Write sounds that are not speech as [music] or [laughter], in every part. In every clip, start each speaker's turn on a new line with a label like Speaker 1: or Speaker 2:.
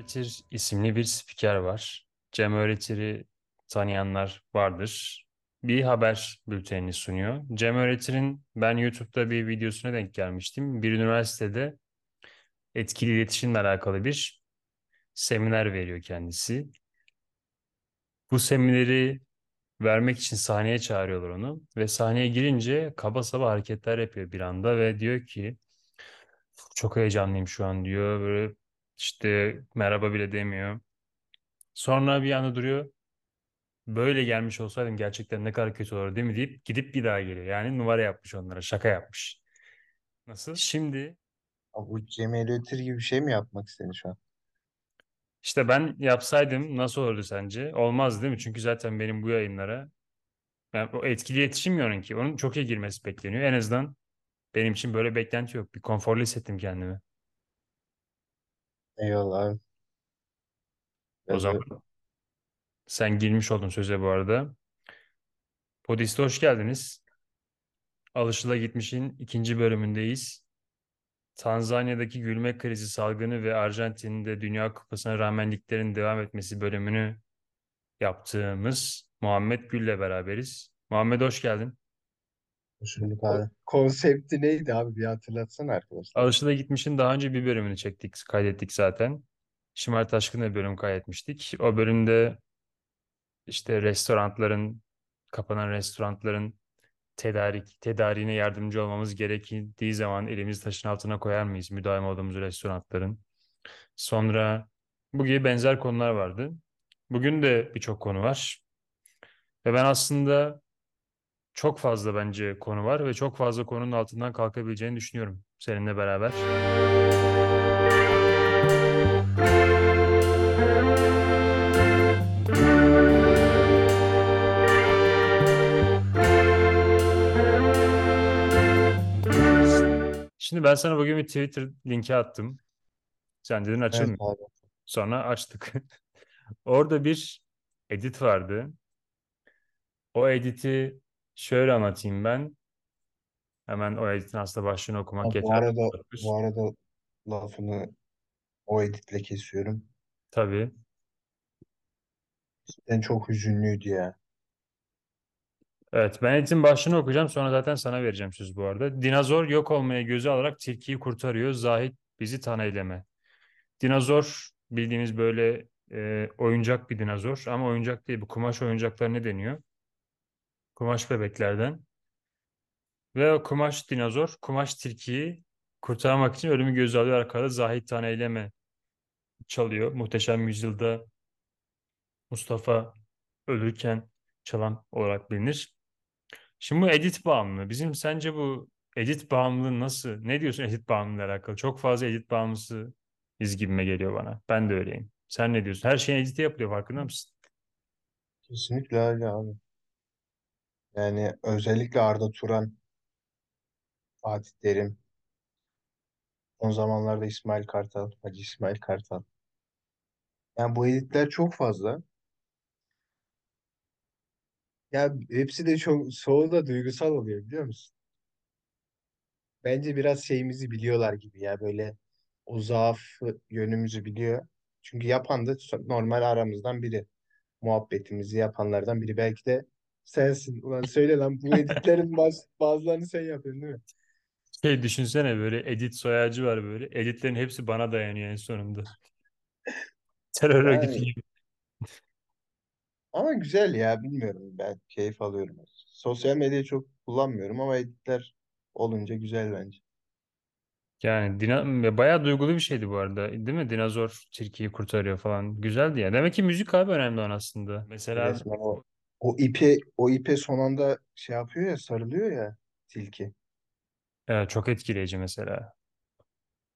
Speaker 1: Öğretir isimli bir spiker var. Cem Öğretir'i tanıyanlar vardır. Bir haber bültenini sunuyor. Cem Öğretir'in ben YouTube'da bir videosuna denk gelmiştim. Bir üniversitede etkili iletişimle alakalı bir seminer veriyor kendisi. Bu semineri vermek için sahneye çağırıyorlar onu ve sahneye girince kaba saba hareketler yapıyor bir anda ve diyor ki çok heyecanlıyım şu an diyor. Böyle işte merhaba bile demiyor. Sonra bir anda duruyor. Böyle gelmiş olsaydım gerçekten ne kadar kötü olur değil mi deyip gidip bir daha geliyor. Yani numara yapmış onlara, şaka yapmış. Nasıl? Şimdi
Speaker 2: Abi bu Cem Öğretir gibi bir şey mi yapmak istedin şu an?
Speaker 1: işte ben yapsaydım nasıl olurdu sence? Olmaz değil mi? Çünkü zaten benim bu yayınlara yani o etkili iletişim ya onunki. Onun çok iyi girmesi bekleniyor. En azından benim için böyle beklenti yok. Bir konforlu hissettim kendimi.
Speaker 2: Eyvallah abi.
Speaker 1: O
Speaker 2: Biraz da
Speaker 1: zaman sen girmiş oldun söze bu arada. Podist'e hoş geldiniz. Alışıla ikinci bölümündeyiz. Tanzanya'daki gülme krizi salgını ve Arjantin'de Dünya Kupası'na rağmen liglerin devam etmesi bölümünü yaptığımız Muhammed Gül'le beraberiz. Muhammed hoş geldin.
Speaker 2: Bulduk abi. Konsepti neydi abi bir hatırlatsana arkadaşlar.
Speaker 1: Alışıla daha önce bir bölümünü çektik, kaydettik zaten. Şimal Taşkın'la bir bölüm kaydetmiştik. O bölümde işte restoranların, kapanan restoranların tedarik, tedariğine yardımcı olmamız gerektiği zaman elimizi taşın altına koyar mıyız müdahale olduğumuz restoranların? Sonra bu gibi benzer konular vardı. Bugün de birçok konu var. Ve ben aslında çok fazla bence konu var ve çok fazla konunun altından kalkabileceğini düşünüyorum seninle beraber. Şimdi ben sana bugün bir Twitter linki attım. Sen dedin
Speaker 2: Evet
Speaker 1: açılmıyor.
Speaker 2: abi.
Speaker 1: Sonra açtık. [laughs] Orada bir edit vardı. O editi şöyle anlatayım ben. Hemen o editin aslında başlığını okumak
Speaker 2: Abi bu
Speaker 1: yeterli
Speaker 2: arada
Speaker 1: olacaktır.
Speaker 2: bu arada lafını o editle kesiyorum.
Speaker 1: Tabii.
Speaker 2: Cidden çok hüzünlüydü ya.
Speaker 1: Evet, ben editin başlığını okuyacağım. Sonra zaten sana vereceğim söz bu arada. Dinozor yok olmaya göze alarak tilkiyi kurtarıyor. Zahit bizi tan eyleme. Dinozor bildiğimiz böyle e, oyuncak bir dinozor. Ama oyuncak değil bu kumaş oyuncaklar ne deniyor? Kumaş bebeklerden. Ve o kumaş dinozor, kumaş tilkiyi kurtarmak için ölümü göze alıyor. Arkada Zahit tan eyleme çalıyor. Muhteşem Yüzyılda Mustafa ölürken çalan olarak bilinir. Şimdi bu edit bağımlılığı. Bizim sence bu edit bağımlılığı nasıl? Ne diyorsun edit bağımlılığı alakalı? Çok fazla edit bağımlısı iz gibime geliyor bana. Ben de öyleyim. Sen ne diyorsun? Her şeyin editi yapılıyor farkında mısın?
Speaker 2: Kesinlikle öyle abi. Yani özellikle Arda Turan, Fatih Terim, son zamanlarda İsmail Kartal, Hacı İsmail Kartal. Yani bu editler çok fazla. Ya hepsi de çok çoğu da duygusal oluyor biliyor musun? Bence biraz şeyimizi biliyorlar gibi ya böyle o zaaf yönümüzü biliyor. Çünkü yapan da normal aramızdan biri. Muhabbetimizi yapanlardan biri. Belki de sensin. Ulan söyle lan bu editlerin baz, bazılarını sen yapıyorsun değil mi?
Speaker 1: Şey düşünsene böyle edit soyacı var böyle. Editlerin hepsi bana dayanıyor en sonunda. Terör örgütü
Speaker 2: Yani
Speaker 1: gibi.
Speaker 2: ama güzel ya bilmiyorum ben keyif alıyorum. Sosyal medyayı çok kullanmıyorum ama editler olunca güzel bence.
Speaker 1: Yani dina bayağı duygulu bir şeydi bu arada. Değil mi? Dinozor tilkiyi kurtarıyor falan. Güzeldi ya. Demek ki müzik abi önemli olan aslında. Mesela
Speaker 2: Resmen o o ipe o ipe son anda şey yapıyor ya sarılıyor ya tilki.
Speaker 1: evet, çok etkileyici mesela.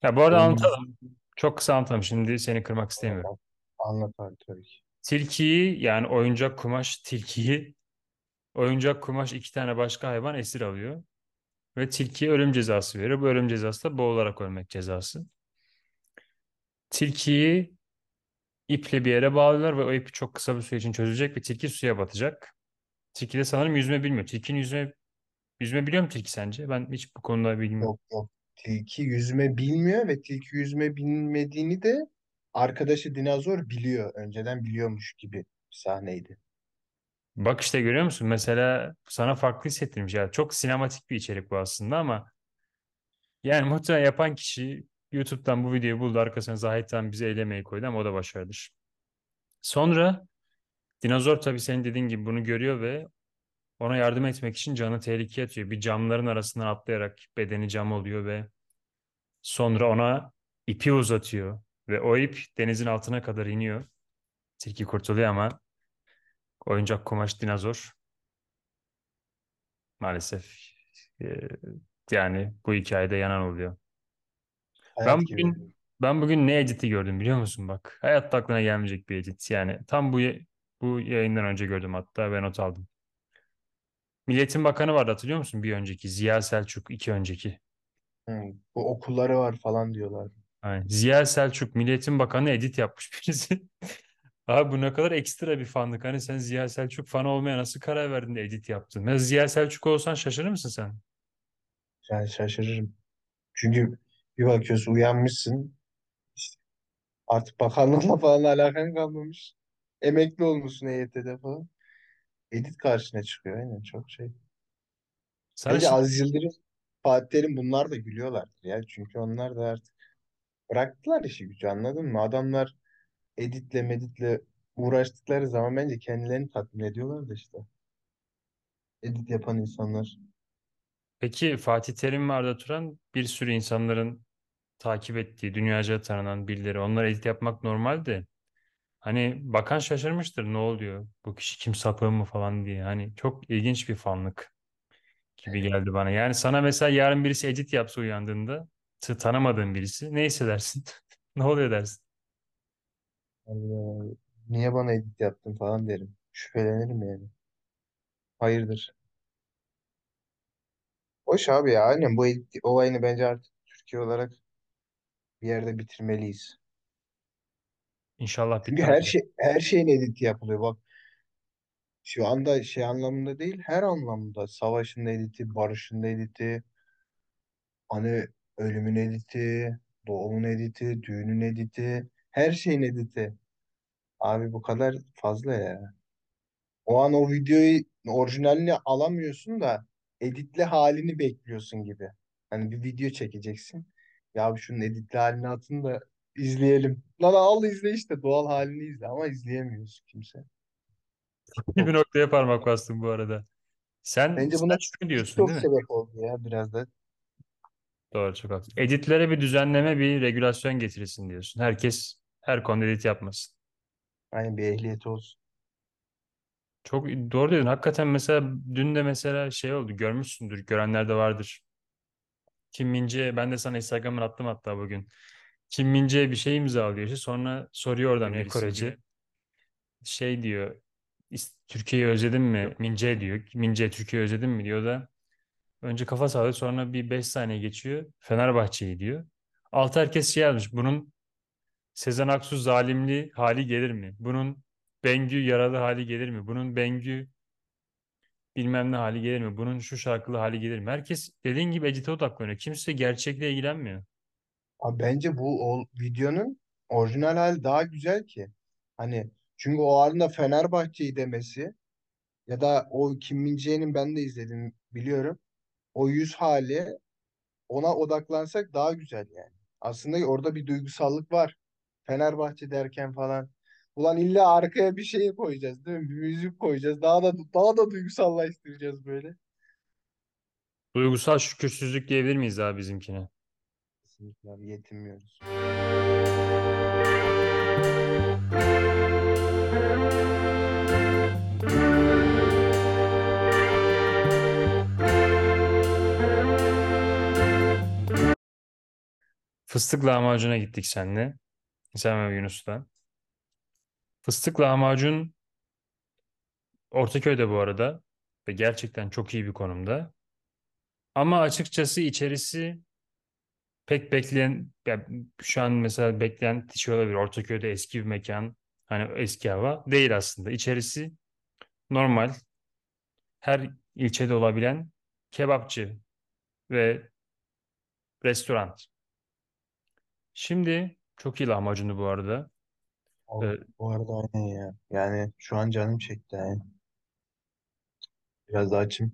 Speaker 1: Ya bu arada
Speaker 2: O
Speaker 1: anlatalım. Çok kısa anlatalım. Şimdi seni kırmak istemiyorum.
Speaker 2: Anlat abi tabii ki.
Speaker 1: Tilkiyi yani oyuncak kumaş tilkiyi oyuncak kumaş iki tane başka hayvan esir alıyor. Ve tilkiye ölüm cezası veriyor. Bu ölüm cezası da boğularak ölmek cezası. Tilkiyi iple bir yere bağlıyorlar ve o ip çok kısa bir süre için çözülecek ve tilki suya batacak. Tilki de sanırım yüzme bilmiyor. Tilkinin yüzme yüzme biliyor mu tilki sence? Ben hiç bu konuda bilgim yok.
Speaker 2: Yok yok. Tilki yüzme bilmiyor ve tilki yüzme bilmediğini de arkadaşı dinozor biliyor. Önceden biliyormuş gibi bir sahneydi.
Speaker 1: Bak işte görüyor musun? Mesela sana farklı hissettirmiş. Ya çok sinematik bir içerik bu aslında ama yani muhtemelen yapan kişi YouTube'dan bu videoyu buldu. Arkasına Zahit'ten bizi eylemeyi koydu ama o da başarıdır. Sonra dinozor tabii senin dediğin gibi bunu görüyor ve ona yardım etmek için canı tehlikeye atıyor. Bir camların arasından atlayarak bedeni cam oluyor ve sonra ona ipi uzatıyor. Ve o ip denizin altına kadar iniyor. Tilki kurtuluyor ama oyuncak kumaş dinozor maalesef e, yani bu hikayede yanan oluyor. Ben
Speaker 2: Hayat gibi.
Speaker 1: bugün ben bugün ne editi gördüm biliyor musun bak. Hayatta aklına gelmeyecek bir edit. Yani tam bu bu yayından önce gördüm hatta ve not aldım. Milliyetin Bakanı vardı hatırlıyor musun? Bir önceki Ziya Selçuk, iki önceki.
Speaker 2: Hı, bu okulları var falan diyorlar.
Speaker 1: Yani Ziya Selçuk Milliyetin Bakanı edit yapmış birisi. [laughs] Abi bu ne kadar ekstra bir fanlık. Hani sen Ziya Selçuk fanı olmaya nasıl karar verdin de edit yaptın? Ya Ziya Selçuk olsan şaşırır mısın sen?
Speaker 2: Yani şaşırırım. Çünkü bir bakıyorsun uyanmışsın. Artık bakanlıkla falan alakan kalmamış. Emekli olmuşsun EYT'de falan. Edit karşına çıkıyor. Aynen çok şey.
Speaker 1: Sana
Speaker 2: Bence
Speaker 1: şimdi
Speaker 2: Aziz Yıldırım, Fatih Terim bunlar da gülüyorlardır ya. Çünkü onlar da artık bıraktılar işi gücü anladın mı? Adamlar editle meditle uğraştıkları zaman bence kendilerini tatmin ediyorlar da işte. Edit yapan insanlar.
Speaker 1: Peki Fatih Terim ve Arda Turan bir sürü insanların takip ettiği, dünyaca tanınan birileri. Onlar edit yapmak normaldi. Hani bakan şaşırmıştır ne oluyor? Bu kişi kim sapığı mı falan diye. Hani çok ilginç bir fanlık gibi geldi bana. Yani sana mesela yarın birisi edit yapsa uyandığında tanımadığın birisi ne hissedersin? [laughs] Ne oluyor dersin?
Speaker 2: Allah, niye bana edit yaptın falan derim. Şüphelenirim yani. Hayırdır? Hoş abi ya. Aynen bu olayını bence artık Türkiye olarak bir yerde bitirmeliyiz.
Speaker 1: İnşallah
Speaker 2: Çünkü
Speaker 1: bitmez.
Speaker 2: her şey her şeyin editi yapılıyor. Bak şu anda şey anlamında değil, her anlamda. Savaşın editi, barışın editi, hani ölümün editi, doğumun editi, düğünün editi, her şeyin editi. Abi bu kadar fazla ya. O an o videoyu orijinalini alamıyorsun da editli halini bekliyorsun gibi. Hani bir video çekeceksin. Ya şunun editli halini atın da izleyelim. Lan al izle işte doğal halini izle ama izleyemiyorsun kimse. [laughs]
Speaker 1: Bir
Speaker 2: Çok.
Speaker 1: noktaya parmak bastın bu arada. Sen,
Speaker 2: Bence
Speaker 1: sen
Speaker 2: buna
Speaker 1: şunu diyorsun
Speaker 2: TikTok
Speaker 1: değil mi?
Speaker 2: sebep oldu ya biraz da.
Speaker 1: Doğru çok haklısın. Editlere bir düzenleme, bir regülasyon getirilsin diyorsun. Herkes her konuda edit yapmasın.
Speaker 2: Hani bir ehliyeti olsun.
Speaker 1: Çok doğru dedin. Hakikaten mesela dün de mesela şey oldu. Görmüşsündür. Görenler de vardır. Kim Mince, ben de sana Instagram'dan attım hatta bugün. Kim Mince bir şey imzalıyor. işte. Sonra soruyor oradan bir Koreci. Şey diyor. "İs- Türkiye'yi özledin mi? Mince diyor. Mince Türkiye'yi özledin mi diyor da. Önce kafa sallıyor. Sonra bir 5 saniye geçiyor. Fenerbahçe'yi diyor. Altı herkes şey yazmış. Bunun Sezen Aksu zalimli hali gelir mi? Bunun Bengü yaralı hali gelir mi? Bunun Bengü bilmem ne hali gelir mi? Bunun şu şarkılı hali gelir mi? Herkes dediğin gibi edite odaklanıyor. Kimse gerçekle ilgilenmiyor.
Speaker 2: Abi bence bu o videonun orijinal hali daha güzel ki. Hani çünkü o anda Fenerbahçe'yi demesi ya da o Kim Min-jae'nin ben de izledim biliyorum. O yüz hali ona odaklansak daha güzel yani. Aslında orada bir duygusallık var. Fenerbahçe derken falan. Ulan illa arkaya bir şey koyacağız değil mi? Bir müzik koyacağız. Daha da daha da duygusallaştıracağız böyle.
Speaker 1: Duygusal şükürsüzlük diyebilir miyiz abi bizimkine?
Speaker 2: Kesinlikle abi yetinmiyoruz.
Speaker 1: Fıstık lahmacuna gittik seninle. Sen ve Yunus'la. Fıstık lahmacun Ortaköy'de bu arada ve gerçekten çok iyi bir konumda. Ama açıkçası içerisi pek bekleyen, ya şu an mesela bekleyen şey olabilir. Ortaköy'de eski bir mekan, hani eski hava değil aslında. İçerisi normal, her ilçede olabilen kebapçı ve restoran. Şimdi Çok iyi lahmacundu bu arada.
Speaker 2: O,
Speaker 1: Ee,
Speaker 2: bu arada aynen ya. Yani şu an canım çekti yani. Biraz daha açayım.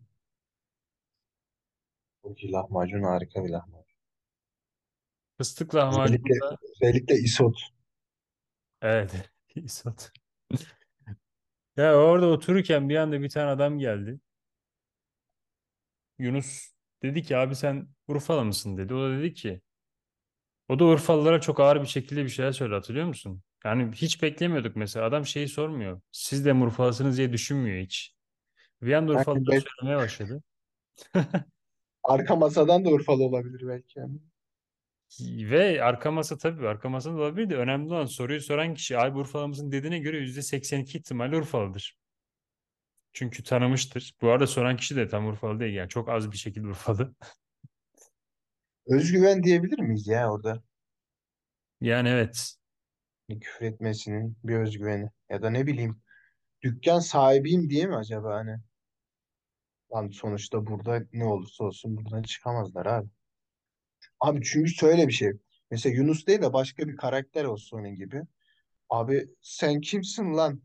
Speaker 2: Çok iyi lahmacun harika bir lahmacun.
Speaker 1: fıstık
Speaker 2: Özellikle,
Speaker 1: lahmacunda
Speaker 2: özellikle isot.
Speaker 1: evet. [laughs] isot. Ya orada otururken bir anda bir tane adam geldi. Yunus dedi ki abi sen Urfalı mısın dedi. O da dedi ki o da Urfalılara çok ağır bir şekilde bir şeyler söyledi hatırlıyor musun? Yani hiç beklemiyorduk mesela. Adam şeyi sormuyor. Siz de mi Urfalısınız diye düşünmüyor hiç. Bir anda
Speaker 2: Yani
Speaker 1: Urfalılar
Speaker 2: ben,
Speaker 1: söylemeye başladı. [laughs]
Speaker 2: arka masadan da Urfalı olabilir belki yani.
Speaker 1: Ve arka masa tabii arka masa da olabilir de önemli olan soruyu soran kişi abi Urfalı mısın dediğine göre %82 ihtimalle Urfalıdır. Çünkü tanımıştır. Bu arada soran kişi de tam Urfalı değil yani çok az bir şekilde Urfalı.
Speaker 2: Özgüven diyebilir miyiz ya orada?
Speaker 1: Yani evet.
Speaker 2: Küfür etmesinin bir özgüveni. Ya da ne bileyim dükkan sahibiyim diye mi acaba hani? Lan sonuçta burada ne olursa olsun buradan çıkamazlar abi. Abi çünkü şöyle bir şey. Mesela Yunus değil de başka bir karakter olsa onun gibi. Abi sen kimsin lan?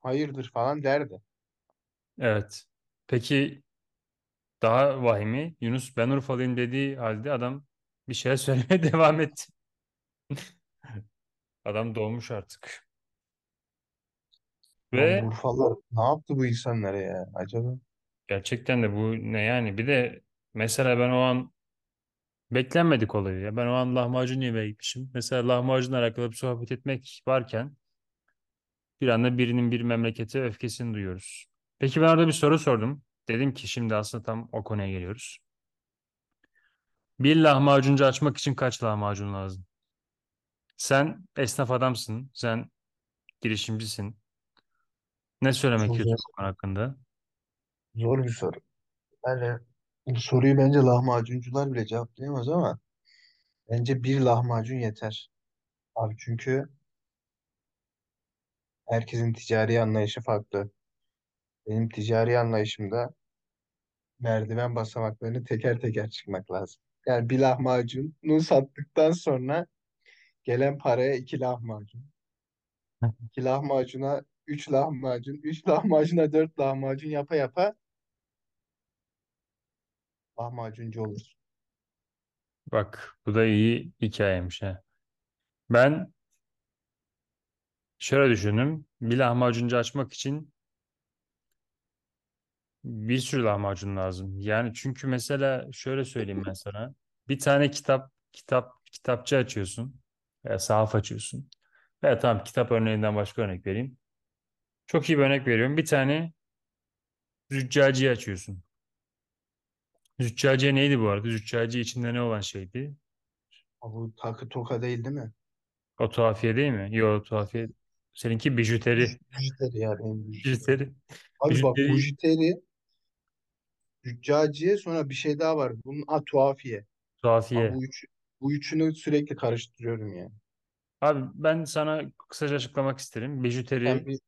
Speaker 2: Hayırdır falan derdi.
Speaker 1: Evet. Peki daha vahimi Yunus ben Urfalıyım dediği halde adam bir şeyler [laughs] söylemeye devam etti. Adam doğmuş artık.
Speaker 2: Lan
Speaker 1: Ve
Speaker 2: Urfalılar ne yaptı bu insanlara ya acaba?
Speaker 1: gerçekten de bu ne yani bir de mesela ben o an beklenmedik olayı ya. Ben o an lahmacun yemeye gitmişim. Mesela lahmacunla alakalı bir sohbet etmek varken bir anda birinin bir memlekete öfkesini duyuyoruz. Peki ben orada bir soru sordum. Dedim ki şimdi aslında tam o konuya geliyoruz. Bir lahmacuncu açmak için kaç lahmacun lazım? Sen esnaf adamsın. Sen girişimcisin. Ne söylemek
Speaker 2: Çok zor,
Speaker 1: istiyorsun bu konu hakkında?
Speaker 2: zor bir soru. Yani bu soruyu bence lahmacuncular bile cevaplayamaz ama bence bir lahmacun yeter. Abi çünkü herkesin ticari anlayışı farklı. Benim ticari anlayışımda merdiven basamaklarını teker teker çıkmak lazım. Yani bir lahmacunu sattıktan sonra gelen paraya iki lahmacun. [laughs] İki lahmacuna üç lahmacun. Üç lahmacuna dört lahmacun yapa yapa lahmacuncu olur.
Speaker 1: Bak bu da iyi hikayemiş ha. Ben şöyle düşündüm. Bir lahmacuncu açmak için bir sürü lahmacun lazım. Yani çünkü mesela şöyle söyleyeyim ben sana. Bir tane kitap kitap kitapçı açıyorsun. Veya sahaf açıyorsun. Veya tamam kitap örneğinden başka örnek vereyim. Çok iyi bir örnek veriyorum. Bir tane züccaciye açıyorsun. Züccaciye neydi bu arada? Züccaciye içinde ne olan şeydi?
Speaker 2: Bu takı toka değil değil mi?
Speaker 1: O tuhafiye değil mi? Yok tuhafiye. Seninki bijuteri.
Speaker 2: Bijuteri ya benim bijuteri.
Speaker 1: Bijuteri.
Speaker 2: Abi bak
Speaker 1: Bijuteri,
Speaker 2: bujiteri, züccaciye sonra bir şey daha var. Bunun a tuhafiye. Abi
Speaker 1: tuhafiye.
Speaker 2: bu üç, bu üçünü sürekli karıştırıyorum ya.
Speaker 1: Abi ben sana kısaca açıklamak isterim. Bijuteri,
Speaker 2: bir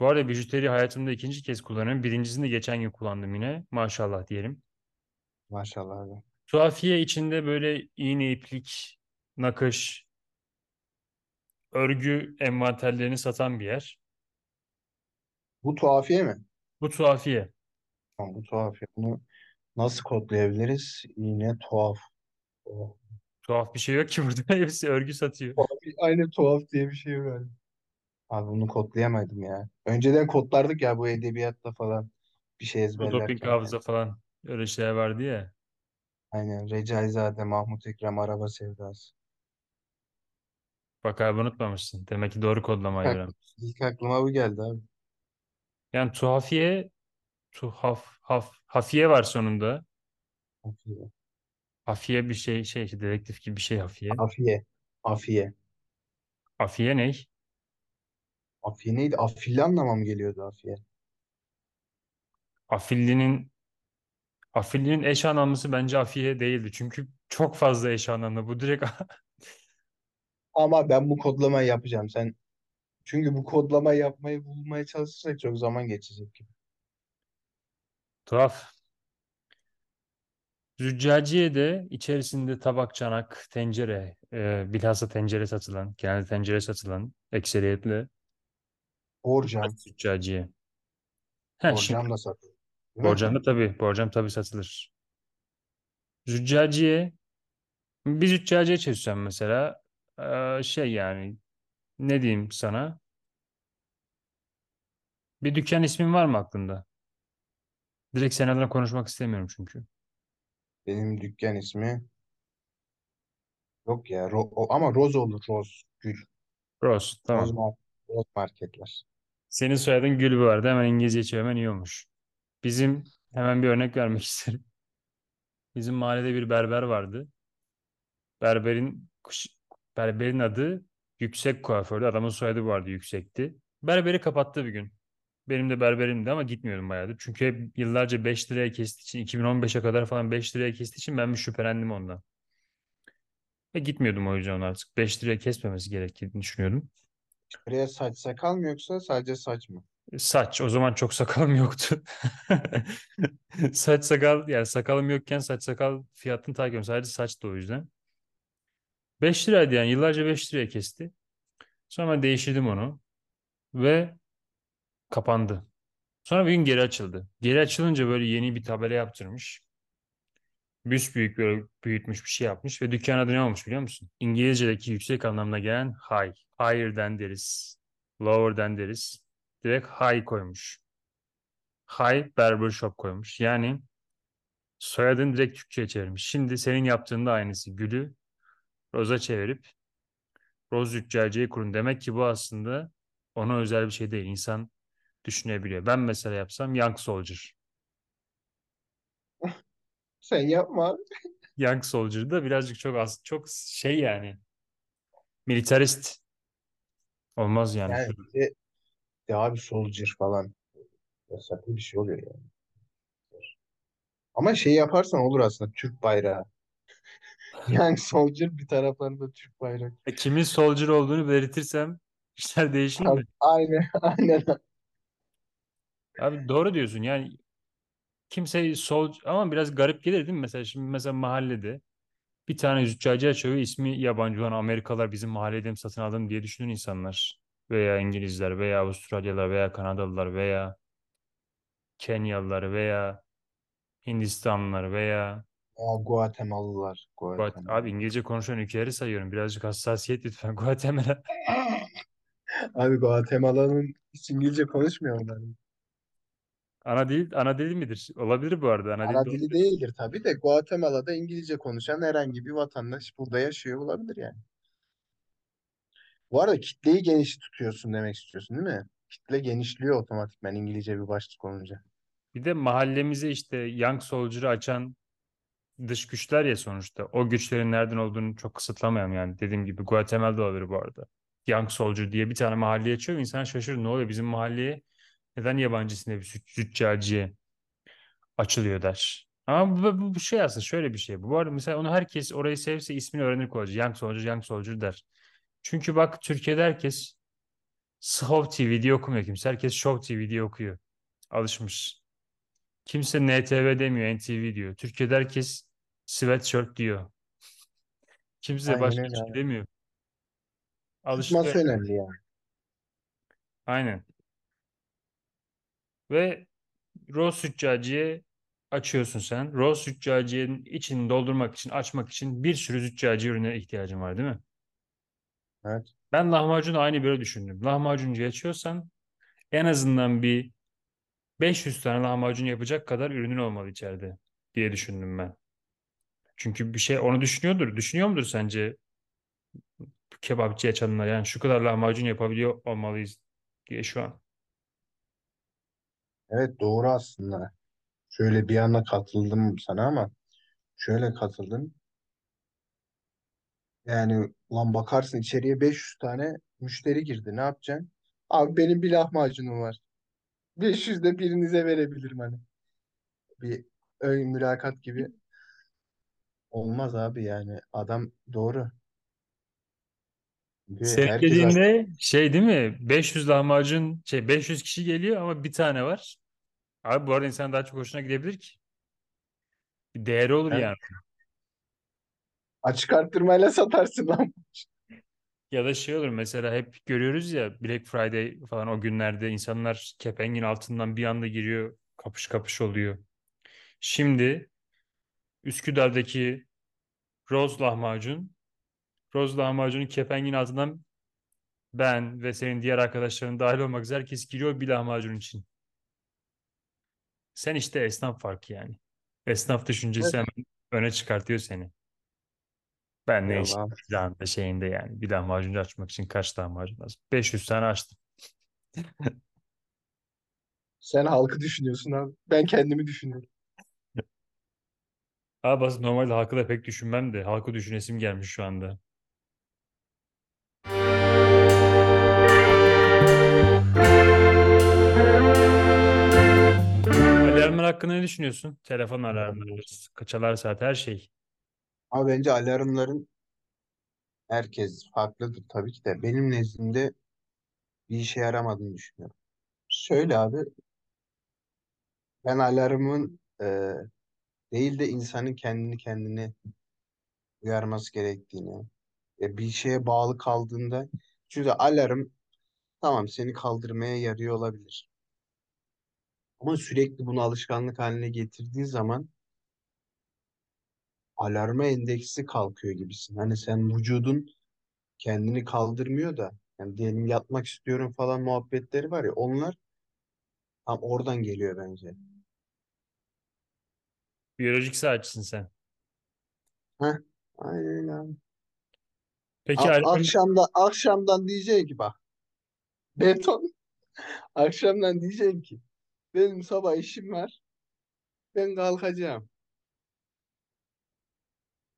Speaker 1: bu arada bijuteri hayatımda ikinci kez kullanıyorum. Birincisini de geçen gün kullandım yine. Maşallah diyelim.
Speaker 2: maşallah abi.
Speaker 1: Tuhafiye içinde böyle iğne, iplik, nakış, örgü envanterlerini satan bir yer.
Speaker 2: Bu tuhafiye mi?
Speaker 1: Bu tuhafiye.
Speaker 2: Tamam, bu tuhafiye. Bunu nasıl kodlayabiliriz? Yine tuhaf. Tuhaf.
Speaker 1: Tuhaf bir şey yok ki burada. [laughs] Hepsi örgü satıyor.
Speaker 2: Tuhaf- Aynı tuhaf diye bir şey var. Abi bunu kodlayamadım ya. Önceden kodlardık ya bu edebiyatta falan bir şey
Speaker 1: doping
Speaker 2: ezberlerken yani.
Speaker 1: hafıza falan öyle şeyler vardı ya.
Speaker 2: Aynen Recaizade, Mahmut Ekrem, Araba Sevdası.
Speaker 1: Bak abi unutmamışsın. Demek ki doğru kodlamayı
Speaker 2: Bak,
Speaker 1: öğrenmişsin.
Speaker 2: ilk aklıma bu geldi abi.
Speaker 1: Yani tuhafiye, tuhaf, haf, hafiye var sonunda.
Speaker 2: Afiye.
Speaker 1: Bir şey, şey işte dedektif gibi bir şey hafiye.
Speaker 2: Afiye. Afiye.
Speaker 1: Afiye ne?
Speaker 2: Afiye neydi? Afilli anlama mı geliyordu Afiye?
Speaker 1: Afillinin Afillinin eş anlamlısı bence afiye değildi. Çünkü çok fazla eş anlamlı. Bu direkt [laughs]
Speaker 2: Ama ben bu kodlamayı yapacağım. Sen çünkü bu kodlamayı yapmayı bulmaya çalışırsak çok zaman geçecek gibi.
Speaker 1: tuhaf. Züccaciye de içerisinde tabak, çanak, tencere, e, bilhassa tencere satılan, genelde tencere satılan ekseriyetle
Speaker 2: Borcam.
Speaker 1: züccaciye. Ha,
Speaker 2: Borcam da. Değil mi?
Speaker 1: borcam da tabii, borcam tabii satılır. Züccaciye, bir züccaciye çözsem mesela e, şey yani ne diyeyim sana? Bir dükkan ismin var mı aklında? Direkt senin adına konuşmak istemiyorum çünkü.
Speaker 2: Benim dükkan ismi yok ya. Ro- o- ama Roz olur. Roz. Gül.
Speaker 1: Ross,
Speaker 2: Roz,
Speaker 1: tamam.
Speaker 2: mar- Roz marketler.
Speaker 1: Senin soyadın Gülbü vardı. Hemen İngilizce çevirmen iyi olmuş. Bizim hemen bir örnek vermek [laughs] isterim. Bizim mahallede bir berber vardı. Berberin kuş- berberin adı Yüksek Kuafördü. Adamın soyadı vardı Yüksekti. Berberi kapattı bir gün. Benim de berberimdi ama gitmiyordum bayağıdır. Çünkü hep yıllarca 5 liraya kestiği için 2015'e kadar falan 5 liraya kestiği için ben bir şüphelendim ondan. Ve gitmiyordum o yüzden artık. 5 liraya kesmemesi gerektiğini düşünüyordum.
Speaker 2: Buraya saç sakal mı yoksa sadece saç mı?
Speaker 1: Saç. O zaman çok sakalım yoktu. [laughs] Saç sakal yani sakalım yokken saç sakal fiyatını takip ediyorum. Sadece saç da o yüzden. 5 liraydı yani yıllarca 5 liraya kesti. Sonra ben değiştirdim onu ve kapandı. Sonra bir gün geri açıldı. Geri açılınca böyle yeni bir tabela yaptırmış. Büyük böyle büyütmüş bir şey yapmış ve dükkan adı ne olmuş biliyor musun? İngilizce'deki yüksek anlamına gelen high. Higher'den deriz. Lower'den deriz. Direkt high koymuş. High Barber Shop koymuş. Yani soyadını direkt Türkçe'ye çevirmiş. Şimdi senin yaptığın da aynısı. Gül'ü Roz'a çevirip Roz Züccaciye kurun. Demek ki bu aslında ona özel bir şey değil. İnsan düşünebiliyor. Ben mesela yapsam Young Soldier. [laughs]
Speaker 2: Sen yapma abi.
Speaker 1: Young Soldier da birazcık çok az çok şey yani militarist olmaz yani.
Speaker 2: Yani bir de, de abi soldier falan. Yasaklı bir şey oluyor yani. Ama şey yaparsan olur aslında Türk bayrağı. [laughs] Yani soldier bir taraflarında Türk bayrağı.
Speaker 1: E, kimin soldier olduğunu belirtirsem işler değişir mi?
Speaker 2: Aynen, [laughs] aynen.
Speaker 1: Abi doğru diyorsun yani kimse sol ama biraz garip gelir değil mi? Mesela şimdi mesela mahallede bir tane züccaci açıyor ve ismi yabancı olan Amerikalılar bizim mahallede mi satın aldım diye düşünün insanlar. Veya İngilizler veya Avustralyalılar veya Kanadalılar veya Kenyalılar veya Hindistanlılar veya
Speaker 2: Ya Guatemalalılar.
Speaker 1: Guat- abi
Speaker 2: Guatemala.
Speaker 1: İngilizce konuşan ülkeleri sayıyorum. Birazcık hassasiyet lütfen. [laughs] Guatemala.
Speaker 2: Abi Guatemala'nın hiç İngilizce konuşmuyor onlar.
Speaker 1: Ana dil, ana dil midir? Olabilir bu arada. Ana dil
Speaker 2: Ana
Speaker 1: de
Speaker 2: dili
Speaker 1: olabilir.
Speaker 2: değildir tabii de Guatemala'da İngilizce konuşan herhangi bir vatandaş burada yaşıyor olabilir yani. Bu arada kitleyi geniş tutuyorsun demek istiyorsun değil mi? Kitle genişliyor otomatikman İngilizce bir başlık olunca.
Speaker 1: Bir de mahallemize işte Young Soldier'ı açan dış güçler ya sonuçta. O güçlerin nereden olduğunu çok kısıtlamayalım yani. Dediğim gibi Guatemala'da olabilir bu arada. Young Soldier diye bir tane mahalle açıyor. İnsan şaşırır. Ne oluyor bizim mahalleye? Neden yabancı züc- züccaciye açılıyor der. Ama bu, bu, bu şey aslında şöyle bir şey. Bu arada mesela onu herkes orayı sevse ismini öğrenir kolayca. Young Soldier, Young Soldier der. Çünkü bak Türkiye'de herkes Show TV diye okumuyor kimse. Herkes Show TV diye okuyor. Alışmış. Kimse NTV demiyor, NTV diyor. Türkiye'de herkes sweatshirt diyor. Kimse
Speaker 2: Aynen
Speaker 1: başka bir şey demiyor. Alıştı.
Speaker 2: Tutması önemli yani.
Speaker 1: Aynen. Ve Rose Züccaciye açıyorsun sen. Rose Züccaciye'nin içini doldurmak için, açmak için bir sürü züccaciye ürüne ihtiyacın var değil mi?
Speaker 2: Evet.
Speaker 1: Ben lahmacunu aynı böyle düşündüm. Lahmacuncu açıyorsan en azından bir 500 tane lahmacun yapacak kadar ürünün olmalı içeride diye düşündüm ben. Çünkü bir şey onu düşünüyordur. Düşünüyor mudur sence kebapçı açanlar? Yani şu kadar lahmacun yapabiliyor olmalıyız diye şu an.
Speaker 2: Evet doğru aslında. Şöyle bir anda katıldım sana ama şöyle katıldım. Yani ulan bakarsın içeriye 500 tane müşteri girdi. Ne yapacaksın? Abi benim bir lahmacunum var. 500 de birinize verebilirim hani. Bir ön mülakat gibi. Olmaz abi yani. Adam doğru. Çünkü herkes aç.
Speaker 1: dediğinde şey değil mi? 500 lahmacun şey 500 kişi geliyor ama bir tane var. Abi bu arada insan daha çok hoşuna gidebilir ki. Bir değeri olur yani.
Speaker 2: Açık arttırmayla satarsın lan.
Speaker 1: Ya da şey olur mesela hep görüyoruz ya Black Friday falan o günlerde insanlar kepengin altından bir anda giriyor kapış kapış oluyor. Şimdi Üsküdar'daki Rose lahmacun, Rose lahmacunun kepengin altından ben ve senin diğer arkadaşların dahil olmak üzere herkes giriyor bir lahmacun için. Sen işte esnaf farkı yani. Esnaf düşüncesi
Speaker 2: Evet.
Speaker 1: hemen öne çıkartıyor seni. Ben ne
Speaker 2: Ya
Speaker 1: iş
Speaker 2: abi.
Speaker 1: ilanında şeyinde yani. Bir lahmacuncu açmak için kaç lahmacun lazım? 500 tane açtım. [laughs]
Speaker 2: Sen halkı düşünüyorsun abi. Ben kendimi düşünüyorum.
Speaker 1: Abi basit normalde halkı da pek düşünmem de halkı düşünesim gelmiş şu anda. Hakkında ne düşünüyorsun? Telefon alarmları, çalar saat her şey.
Speaker 2: Ama bence alarmların herkes farklıdır tabii ki de. Benim nezdimde bir işe yaramadığını düşünüyorum. Şöyle abi ben alarmın e, değil de insanın kendini kendine uyarması gerektiğini e, bir şeye bağlı kaldığında çünkü alarm tamam seni kaldırmaya yarıyor olabilir. Ama sürekli bunu alışkanlık haline getirdiği zaman alarma endeksi kalkıyor gibisin. Hani sen vücudun kendini kaldırmıyor da yani diyelim yatmak istiyorum falan muhabbetleri var ya onlar tam oradan geliyor bence.
Speaker 1: Biyolojik saatçisin sen.
Speaker 2: Heh, aynen öyle abi.
Speaker 1: Peki
Speaker 2: A-
Speaker 1: alarm,
Speaker 2: akşamda akşamdan diyecek ki bak [laughs] beton akşamdan diyecek ki benim sabah işim var ben kalkacağım.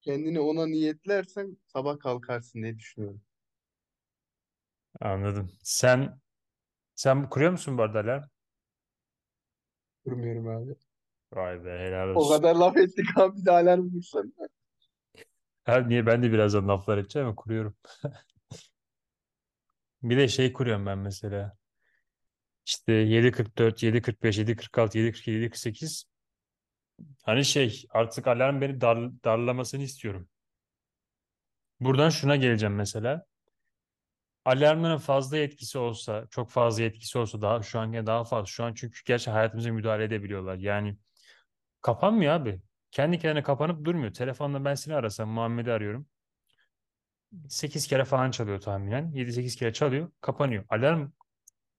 Speaker 2: Kendini ona niyetlersen sabah kalkarsın diye düşünüyorum.
Speaker 1: anladım. Sen sen kuruyor musun bu arada alarm?
Speaker 2: Durmuyorum abi.
Speaker 1: Vay be helal
Speaker 2: O
Speaker 1: olsun.
Speaker 2: kadar laf ettik abi de alarm kursan.
Speaker 1: Ha, niye ben de birazdan laflar edeceğim ama kuruyorum. [laughs] Bir de şey kuruyorum ben mesela. İşte 7.44, 7.45, 7.46, 7.47, 7.48. Hani şey artık alarm beni dar, darlamasını istiyorum. Buradan şuna geleceğim mesela. Alarmların fazla etkisi olsa, çok fazla etkisi olsa daha şu an daha fazla. Şu an çünkü gerçi hayatımıza müdahale edebiliyorlar. Yani kapanmıyor abi. Kendi kendine kapanıp durmuyor. Telefonla ben seni arasam, Muhammed'i arıyorum. 8 kere falan çalıyor tahminen. 7-8 kere çalıyor, kapanıyor. Alarm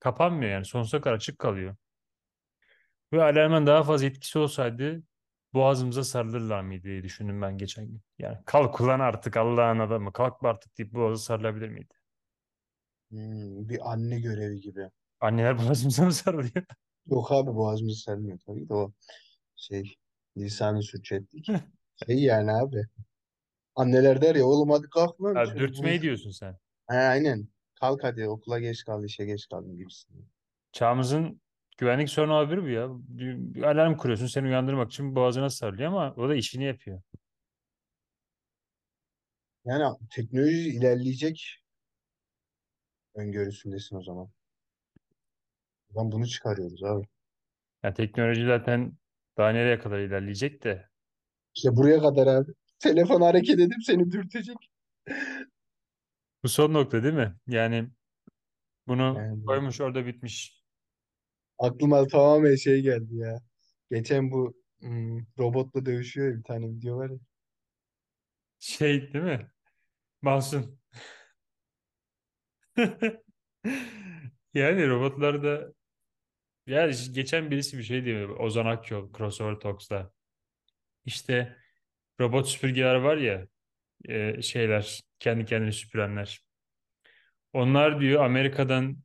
Speaker 1: kapanmıyor yani sonsuza kadar açık kalıyor. Ve alarmın daha fazla etkisi olsaydı boğazımıza sarılırlar mıydı diye düşündüm ben geçen gün. Yani kalk ulan artık Allah'ın adamı kalk artık deyip boğazı sarılabilir miydi?
Speaker 2: Hmm, bir anne görevi gibi.
Speaker 1: Anneler [laughs] boğazımıza mı sarılıyor?
Speaker 2: Yok abi boğazımızı sermiyor tabii de o şey lisanı suç ettik. Şey yani abi. Anneler der ya oğlum hadi kalk lan.
Speaker 1: Ha, dürtmeyi diyorsun sen.
Speaker 2: Ha, aynen. Kalk hadi okula geç kal, işe geç kaldın gibisin.
Speaker 1: Çağımızın güvenlik sorunu olabilir bu ya. Bir alarm kuruyorsun seni uyandırmak için boğazına sarılıyor ama o da işini yapıyor.
Speaker 2: Yani teknoloji ilerleyecek öngörüsündesin o zaman. Buradan bunu çıkarıyoruz abi.
Speaker 1: Yani teknoloji zaten daha nereye kadar ilerleyecek de.
Speaker 2: İşte buraya kadar abi. Telefon hareket edip seni dürtecek.
Speaker 1: Bu son nokta değil mi? Yani bunu
Speaker 2: Yani
Speaker 1: koymuş orada bitmiş.
Speaker 2: aklıma tamamen şey geldi ya. Geçen bu hmm, robotla dövüşüyor ya bir tane video var ya.
Speaker 1: Şey değil mi? Masum. [laughs] Yani robotlar da ya işte geçen birisi bir şey diyor Ozan Akyol Crossover Talks'ta. İşte robot süpürgeler var ya e, şeyler kendi kendini süpürenler. Onlar diyor Amerika'dan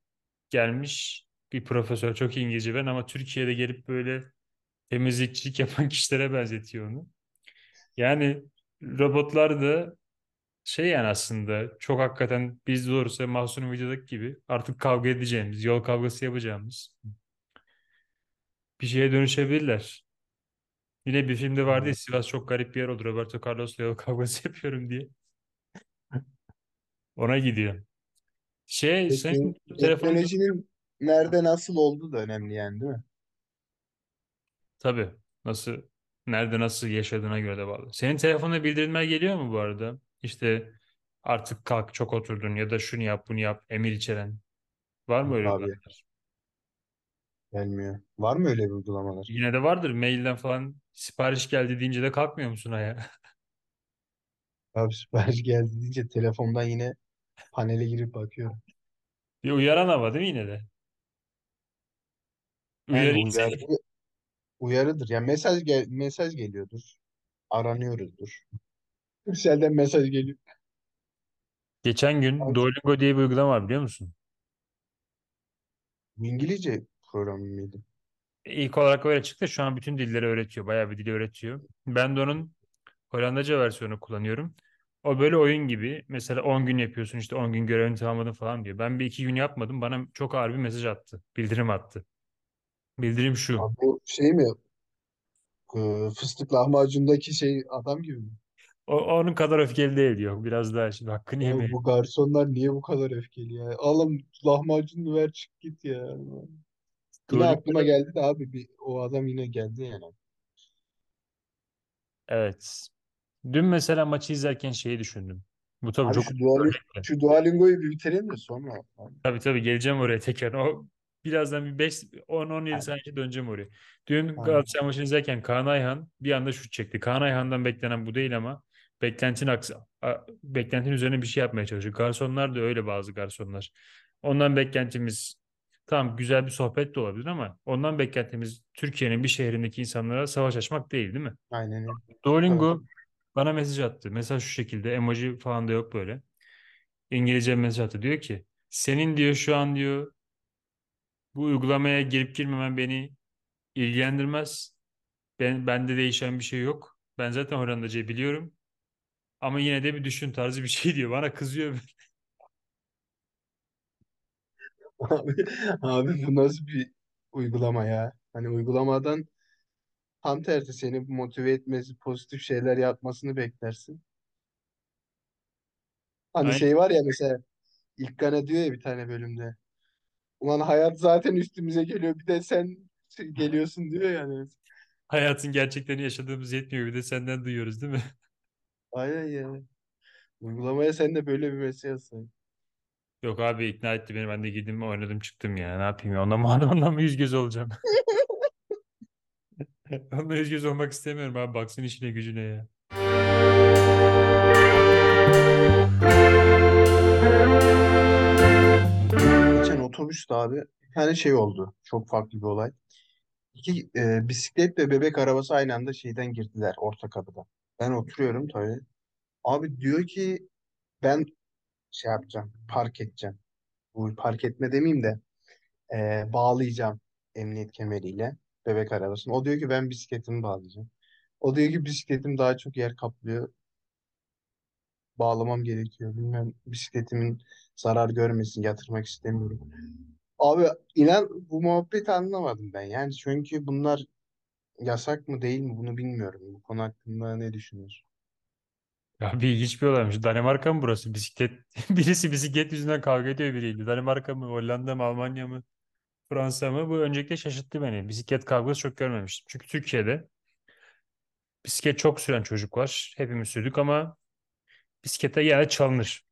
Speaker 1: gelmiş bir profesör çok iyi İngilizce ben ama Türkiye'de gelip böyle temizlikçilik [laughs] yapan kişilere benzetiyor onu. Yani robotlar da şey yani aslında çok hakikaten biz doğrusu Mahsun'un videodaki gibi artık kavga edeceğimiz, yol kavgası yapacağımız bir şeye dönüşebilirler. Yine bir filmde vardı ya. Sivas çok garip bir yer oldu. Roberto Carlos'la yol kavgası [laughs] yapıyorum diye. Ona gidiyor. Şey
Speaker 2: Tekno-
Speaker 1: senin telefonun
Speaker 2: teknolojinin nerede nasıl olduğu da önemli yani değil mi?
Speaker 1: tabii nasıl Nerede nasıl yaşadığına göre de bağlı. Senin telefonuna bildirimler geliyor mu bu arada? İşte artık kalk çok oturdun ya da şunu yap bunu yap emir içeren. Var mı
Speaker 2: Yok
Speaker 1: öyle
Speaker 2: abi
Speaker 1: uygulamalar?
Speaker 2: gelmiyor. Var mı öyle bir uygulamalar?
Speaker 1: Yine de vardır mailden falan sipariş geldi deyince de kalkmıyor musun ayağa? [laughs]
Speaker 2: Abi sipariş geldi deyince telefondan yine panele girip bakıyorum.
Speaker 1: Bir uyaran ama değil mi yine de?
Speaker 2: Yani
Speaker 1: Uyarı
Speaker 2: uyarı, uyarıdır. Yani mesaj gel mesaj geliyordur. Aranıyoruzdur. Turkcell'den mesaj geliyor.
Speaker 1: Geçen gün
Speaker 2: Abi,
Speaker 1: Duolingo diye bir uygulama var biliyor musun?
Speaker 2: İngilizce programı mıydı?
Speaker 1: İlk olarak öyle çıktı. Şu an bütün dilleri öğretiyor. Bayağı bir dili öğretiyor. Ben de onun Hollandaca versiyonu kullanıyorum. O böyle oyun gibi. Mesela 10 gün yapıyorsun işte 10 gün görevini tamamladın falan diyor. Ben bir iki gün yapmadım. Bana çok ağır bir mesaj attı. Bildirim attı. Bildirim şu.
Speaker 2: Abi bu şey mi? Ee, Fıstık lahmacundaki şey adam gibi mi?
Speaker 1: O, onun kadar öfkeli değil diyor. Biraz daha şimdi hakkını yemeye.
Speaker 2: bu garsonlar niye bu kadar öfkeli ya? Alım lahmacunu ver çık git ya. Yine aklıma geldi de abi bir, o adam yine geldi yani.
Speaker 1: evet. Dün mesela maçı izlerken şeyi düşündüm. Bu tabii
Speaker 2: Abi
Speaker 1: çok
Speaker 2: şu Duolingo, şu Duolingo'yu bir bitirelim de sonra. Abi.
Speaker 1: Tabii tabii geleceğim oraya tekrar. O birazdan bir 5 10-17
Speaker 2: Abi,
Speaker 1: saniye döneceğim oraya. Dün
Speaker 2: tamam.
Speaker 1: Galatasaray maçını izlerken Kaan Ayhan bir anda şut çekti. Kaan Ayhan'dan beklenen bu değil ama beklentinin aksi, beklentinin üzerine bir şey yapmaya çalışıyor. Garsonlar da öyle bazı garsonlar. Ondan beklentimiz tamam güzel bir sohbet de olabilir ama ondan beklentimiz Türkiye'nin bir şehrindeki insanlara savaş açmak değil değil mi?
Speaker 2: Aynen öyle.
Speaker 1: Duolingo bana mesaj attı. Mesaj şu şekilde emoji falan da yok böyle. İngilizce mesaj attı. Diyor ki senin diyor şu an diyor bu uygulamaya girip girmemen beni ilgilendirmez. Ben, bende değişen bir şey yok. Ben zaten Hollandacayı biliyorum. Ama yine de bir düşün tarzı bir şey [laughs] diyor. Bana kızıyor.
Speaker 2: Abi, abi bu nasıl bir uygulama ya? Hani uygulamadan tam tersi seni motive etmesi, pozitif şeyler yapmasını beklersin. Hani
Speaker 1: Aynen.
Speaker 2: şey var ya mesela İlkan'a diyor ya bir tane bölümde. Ulan hayat zaten üstümüze geliyor bir de sen geliyorsun diyor yani.
Speaker 1: Hayatın gerçeklerini yaşadığımız yetmiyor. Bir de senden duyuyoruz değil mi?
Speaker 2: Aynen ya. Uygulamaya sen de böyle bir mesaj yazsaydın.
Speaker 1: Yok abi ikna etti beni. Ben de girdim oynadım çıktım ya. Ne yapayım ya? Ondan mı, [laughs] ondan mı yüz göz olacağım? [laughs] Ondan yüz göz olmak istemiyorum abi. Baksın işine gücüne ya.
Speaker 2: Geçen otobüste abi bir tane şey oldu. Çok farklı bir olay. İki e, bisiklet ve bebek arabası aynı anda şeyden girdiler orta kapıdan. Ben oturuyorum tabii. Abi diyor ki ben şey yapacağım, park edeceğim. Bu park etme demeyeyim de e, bağlayacağım emniyet kemeriyle bebek arabasını. O diyor ki ben bisikletimi bağlayacağım. O diyor ki bisikletim daha çok yer kaplıyor. Bağlamam gerekiyor. Bilmem bisikletimin zarar görmesin, yatırmak istemiyorum. Abi inan bu muhabbeti anlamadım ben. Yani çünkü bunlar yasak mı değil mi bunu bilmiyorum. Bu konu hakkında ne düşünüyorsun?
Speaker 1: Ya bir ilginç bir olaymış. Danimarka mı burası? Bisiklet [laughs] birisi bisiklet yüzünden kavga ediyor biriyle. Danimarka mı, Hollanda mı, Almanya mı, Fransa mı? Bu öncelikle şaşırttı beni. Bisiklet kavgası çok görmemiştim. Çünkü Türkiye'de bisiklet çok süren çocuk var. Hepimiz sürdük ama bisiklete yine çalınır.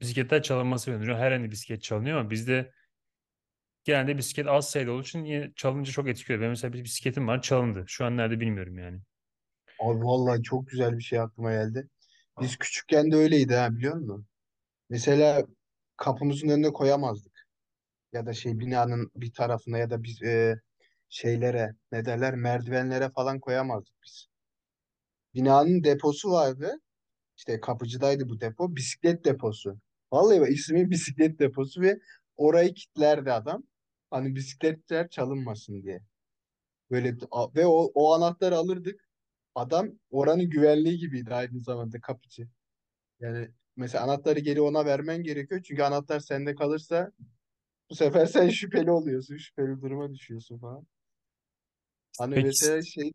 Speaker 1: Bisikletler çalınması beğeniyor. Her yerde bisiklet çalınıyor ama bizde genelde bisiklet az sayıda olduğu için yine çalınca çok etkiliyor. Benim mesela bir bisikletim var çalındı. Şu an nerede bilmiyorum yani.
Speaker 2: Abi vallahi çok güzel bir şey aklıma geldi. Biz küçükken de öyleydi ha biliyor musun? Mesela kapımızın önüne koyamazdık. Ya da şey binanın bir tarafına ya da biz e, şeylere ne derler merdivenlere falan koyamazdık biz. Binanın deposu vardı. İşte kapıcıdaydı bu depo. Bisiklet deposu. Vallahi bak ismi bisiklet deposu ve orayı kilitlerdi adam. Hani bisikletler çalınmasın diye. Böyle ve o, o anahtarı alırdık. Adam oranın güvenliği gibiydi aynı zamanda kapıcı. Yani mesela anahtarı geri ona vermen gerekiyor. Çünkü anahtar sende kalırsa bu sefer sen şüpheli oluyorsun. Şüpheli duruma düşüyorsun falan. Hani
Speaker 1: Peki
Speaker 2: mesela şey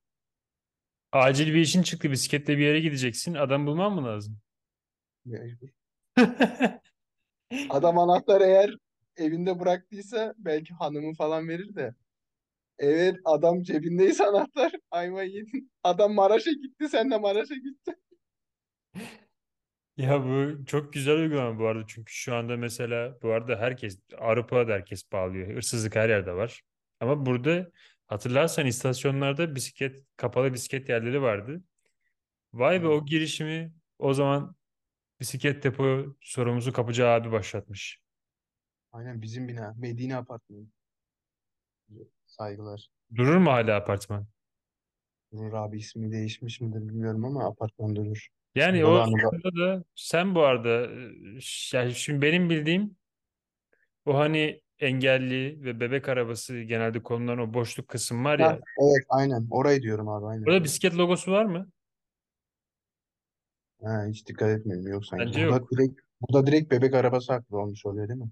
Speaker 1: acil bir işin çıktı. Bisikletle bir yere gideceksin. Adam bulman mı lazım?
Speaker 2: mecbur. [laughs] Adam anahtarı eğer evinde bıraktıysa belki hanımı falan verir de. Evet adam cebindeyse anahtar. Ayva yedin. Adam Maraş'a gitti sen de Maraş'a gittin. [laughs]
Speaker 1: Ya bu çok güzel uygulama bu arada çünkü şu anda mesela bu arada herkes Avrupa'da da herkes bağlıyor. Hırsızlık her yerde var. Ama burada hatırlarsan istasyonlarda bisiklet kapalı bisiklet yerleri vardı. Vay be o girişimi o zaman bisiklet depo sorumlusu kapıcı abi başlatmış.
Speaker 2: Aynen bizim bina. Medine apartmanı. Saygılar.
Speaker 1: Durur mu hala apartman?
Speaker 2: Durur abi ismi değişmiş midir bilmiyorum ama apartman durur.
Speaker 1: Yani o
Speaker 2: anılar.
Speaker 1: sırada da sen bu arada e, yani şimdi benim bildiğim o hani engelli ve bebek arabası genelde konulan o boşluk kısım var
Speaker 2: Ha,
Speaker 1: ya.
Speaker 2: evet aynen. Orayı diyorum abi aynen.
Speaker 1: Burada bisiklet logosu var mı?
Speaker 2: Ha, hiç dikkat etmedim yok sanki.
Speaker 1: Bence
Speaker 2: Burada
Speaker 1: yok.
Speaker 2: direkt, burada direkt bebek arabası haklı olmuş oluyor değil mi?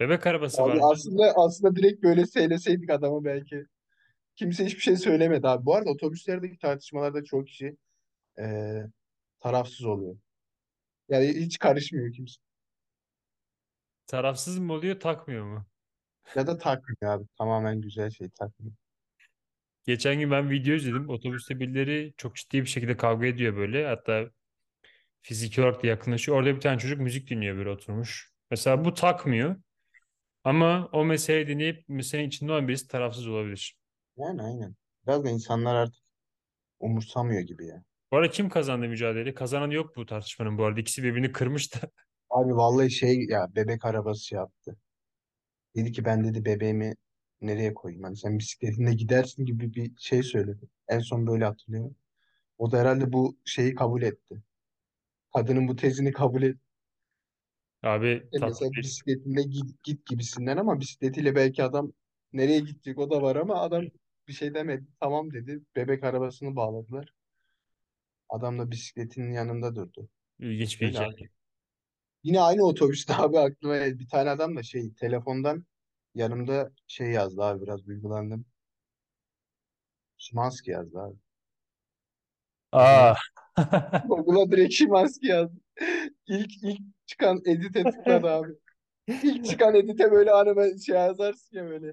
Speaker 1: Bebek arabası
Speaker 2: Abi
Speaker 1: var.
Speaker 2: aslında aslında direkt böyle söyleseydik adama belki. Kimse hiçbir şey söylemedi abi. Bu arada otobüslerdeki tartışmalarda çok kişi e, tarafsız oluyor. Yani hiç karışmıyor kimse.
Speaker 1: Tarafsız mı oluyor, takmıyor mu?
Speaker 2: Ya da takmıyor abi. Tamamen güzel şey takmıyor.
Speaker 1: Geçen gün ben video izledim. Otobüste birileri çok ciddi bir şekilde kavga ediyor böyle. Hatta fiziki olarak da yakınlaşıyor. Orada bir tane çocuk müzik dinliyor böyle oturmuş. Mesela bu takmıyor. Ama o meseleyi dinleyip meselenin içinde olan birisi tarafsız olabilir.
Speaker 2: Yani aynen. Biraz da insanlar artık umursamıyor gibi ya.
Speaker 1: Bu arada kim kazandı mücadeleyi? Kazanan yok bu tartışmanın bu arada. İkisi birbirini kırmış da. [laughs]
Speaker 2: Abi vallahi şey ya bebek arabası yaptı. Dedi ki ben dedi bebeğimi nereye koyayım? Hani sen bisikletinde gidersin gibi bir şey söyledi. En son böyle hatırlıyorum. O da herhalde bu şeyi kabul etti. Kadının bu tezini kabul etti.
Speaker 1: Abi tatlı
Speaker 2: Mesela
Speaker 1: bir...
Speaker 2: bisikletinde git, git gibisinden ama bisikletiyle belki adam nereye gidecek o da var ama adam bir şey demedi. Tamam dedi. Bebek arabasını bağladılar. Adam da bisikletinin yanında durdu.
Speaker 1: ilginç bir
Speaker 2: Öyle abi. Yine aynı otobüste [laughs] abi aklıma geldi. bir tane adam da şey telefondan yanımda şey yazdı abi biraz duygulandım. Şimanski yazdı abi.
Speaker 1: Aa.
Speaker 2: Google'a [laughs] Google'a direkt Şimanski yazdı. İlk ilk çıkan edite tıkladı abi. İlk çıkan edite böyle anime şey yazarsın ya böyle.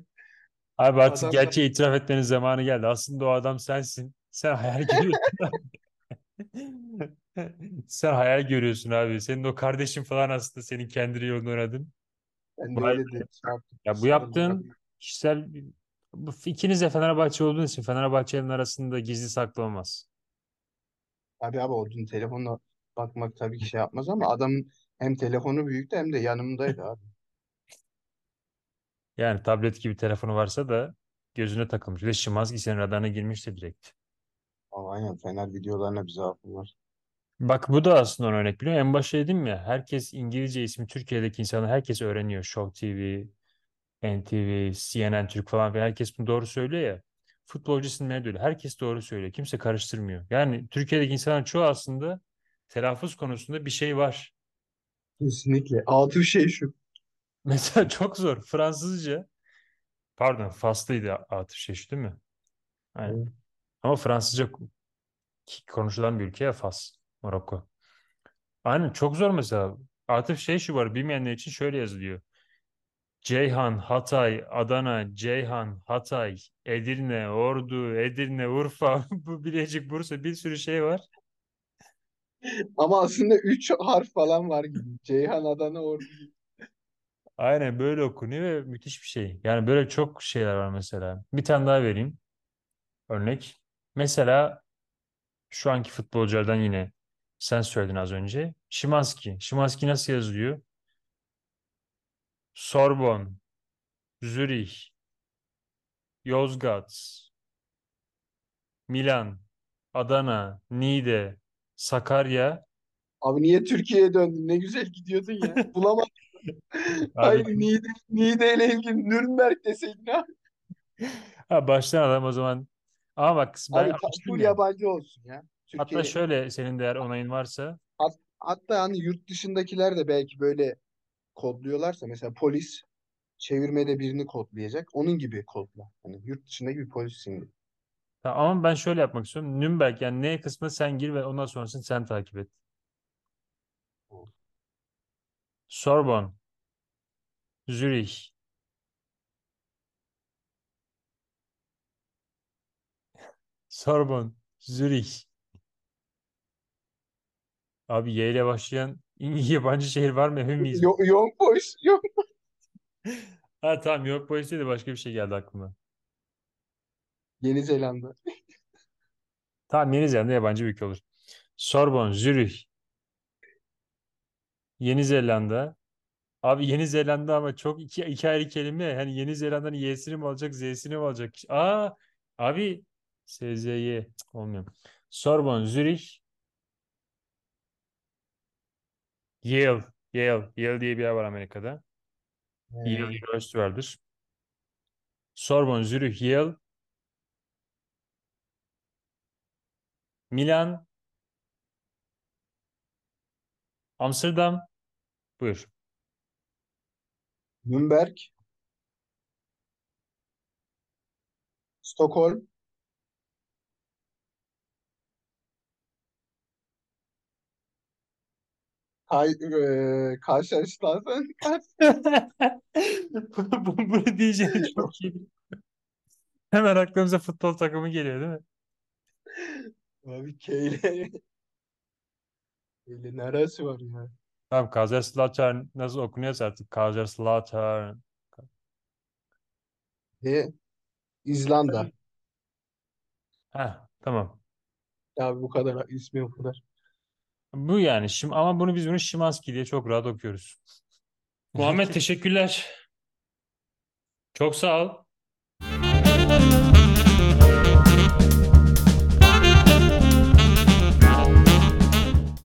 Speaker 1: Abi artık
Speaker 2: Adam da
Speaker 1: gerçeği itiraf etmenin zamanı geldi. Aslında o adam sensin. Sen hayal [laughs] görüyorsun. [laughs] Sen hayal görüyorsun abi. Senin o kardeşin falan aslında senin kendi yolunu aradın.
Speaker 2: ben de öyle de şey yaptım.
Speaker 1: Ya bu yaptığın kişisel bu ikiniz de Fenerbahçe olduğunuz için Fenerbahçe'nin arasında gizli saklı olmaz.
Speaker 2: Abi abi o dün telefonla bakmak tabii ki şey yapmaz ama adamın hem telefonu büyüktü hem de yanımdaydı abi.
Speaker 1: Yani tablet gibi telefonu varsa da gözüne takılmış. Ve Şimanski senin radarına girmiş de direkt.
Speaker 2: Ama aynen Fener videolarına bir zaafım var.
Speaker 1: Bak bu da aslında örnek biliyor musun? En başta dedim ya herkes İngilizce ismi Türkiye'deki insanlar herkes öğreniyor. Show TV, NTV, CNN Türk falan filan herkes bunu doğru söylüyor ya. Futbolcu isimleri de öyle. Herkes doğru söylüyor. Kimse karıştırmıyor. Yani Türkiye'deki insanların çoğu aslında telaffuz konusunda bir şey var.
Speaker 2: Kesinlikle. Atıf şey şu. [laughs]
Speaker 1: Mesela çok zor. Fransızca, pardon Faslıydı Atıf Şeş değil mi? Aynen. Ama Fransızca konuşulan bir ülke ya Fas, Morokko. Aynen çok zor mesela. Atıf şey şu var bilmeyenler için şöyle yazılıyor. Ceyhan, Hatay, Adana, Ceyhan, Hatay, Edirne, Ordu, Edirne, Urfa, [laughs] bu Bilecik, Bursa bir sürü şey var.
Speaker 2: Ama aslında üç harf falan var gibi. Ceyhan, Adana, Ordu.
Speaker 1: Aynen böyle okunuyor ve müthiş bir şey. Yani böyle çok şeyler var mesela. Bir tane daha vereyim örnek. Mesela şu anki futbolculardan yine sen söyledin az önce. Szymański. Szymański nasıl yazılıyor? Sorbonne, Zürih, Yozgat, Milan, Adana, Niğde, Sakarya.
Speaker 2: Abi niye Türkiye'ye döndün? Ne güzel gidiyordun ya. [laughs] Bulamadım. Hayır Niğde, Niğde ile ilgili Nürnberg deseydin abi.
Speaker 1: ha, baştan adam o zaman. Ama bak ben
Speaker 2: Abi full
Speaker 1: ya.
Speaker 2: yabancı olsun ya.
Speaker 1: Hatta
Speaker 2: Türkiye
Speaker 1: şöyle senin de eğer onayın varsa.
Speaker 2: hat- hatta hani yurt dışındakiler de belki böyle kodluyorlarsa mesela polis çevirmede birini kodlayacak. Onun gibi kodla. Hani yurt dışındaki bir.
Speaker 1: Tamam, ama ben şöyle yapmak istiyorum. Nürnberg yani N kısmına sen gir ve ondan sonrasını sen takip et. Sorbonne, Zürih, Sorbonne, Zürich. Abi Y ile başlayan [laughs] yabancı şehir var mı emin miyiz?
Speaker 2: Yo Young Boys. Yok. [laughs]
Speaker 1: Ha tamam yok bu de başka bir şey geldi aklıma.
Speaker 2: Yeni Zelanda.
Speaker 1: Tamam Yeni Zelanda yabancı bir ülke olur. Sorbonne, Zürich, Yeni Zelanda. Abi Yeni Zelanda ama çok iki, iki ayrı kelime. Hani Yeni Zelanda'nın Y'sini mi alacak, Z'sini mi alacak? Aa abi SZY olmuyor. Sorbonne, Zürich, Yale. Yale. Yale diye bir yer var Amerika'da. Yale
Speaker 2: Ee,
Speaker 1: Üniversitesi vardır. Sorbonne, Zürich, Yale, Milan, Amsterdam. Buyur.
Speaker 2: Nürnberg. Stockholm. Kay, e, Karşılaştırma. [laughs]
Speaker 1: Bu- Bunu diyeceğini çok iyi. Hemen aklımıza futbol takımı geliyor değil mi?
Speaker 2: Abi K ile ile neresi var ya?
Speaker 1: Tamam Kaiserslautern nasıl okunuyorsa artık Kaiserslautern.
Speaker 2: E, İzlanda.
Speaker 1: Heh, tamam.
Speaker 2: Abi bu kadar ismi o kadar.
Speaker 1: Bu yani şimdi ama bunu biz bunu Şimanski diye çok rahat okuyoruz. Muhammed [laughs] teşekkürler. Çok sağ ol.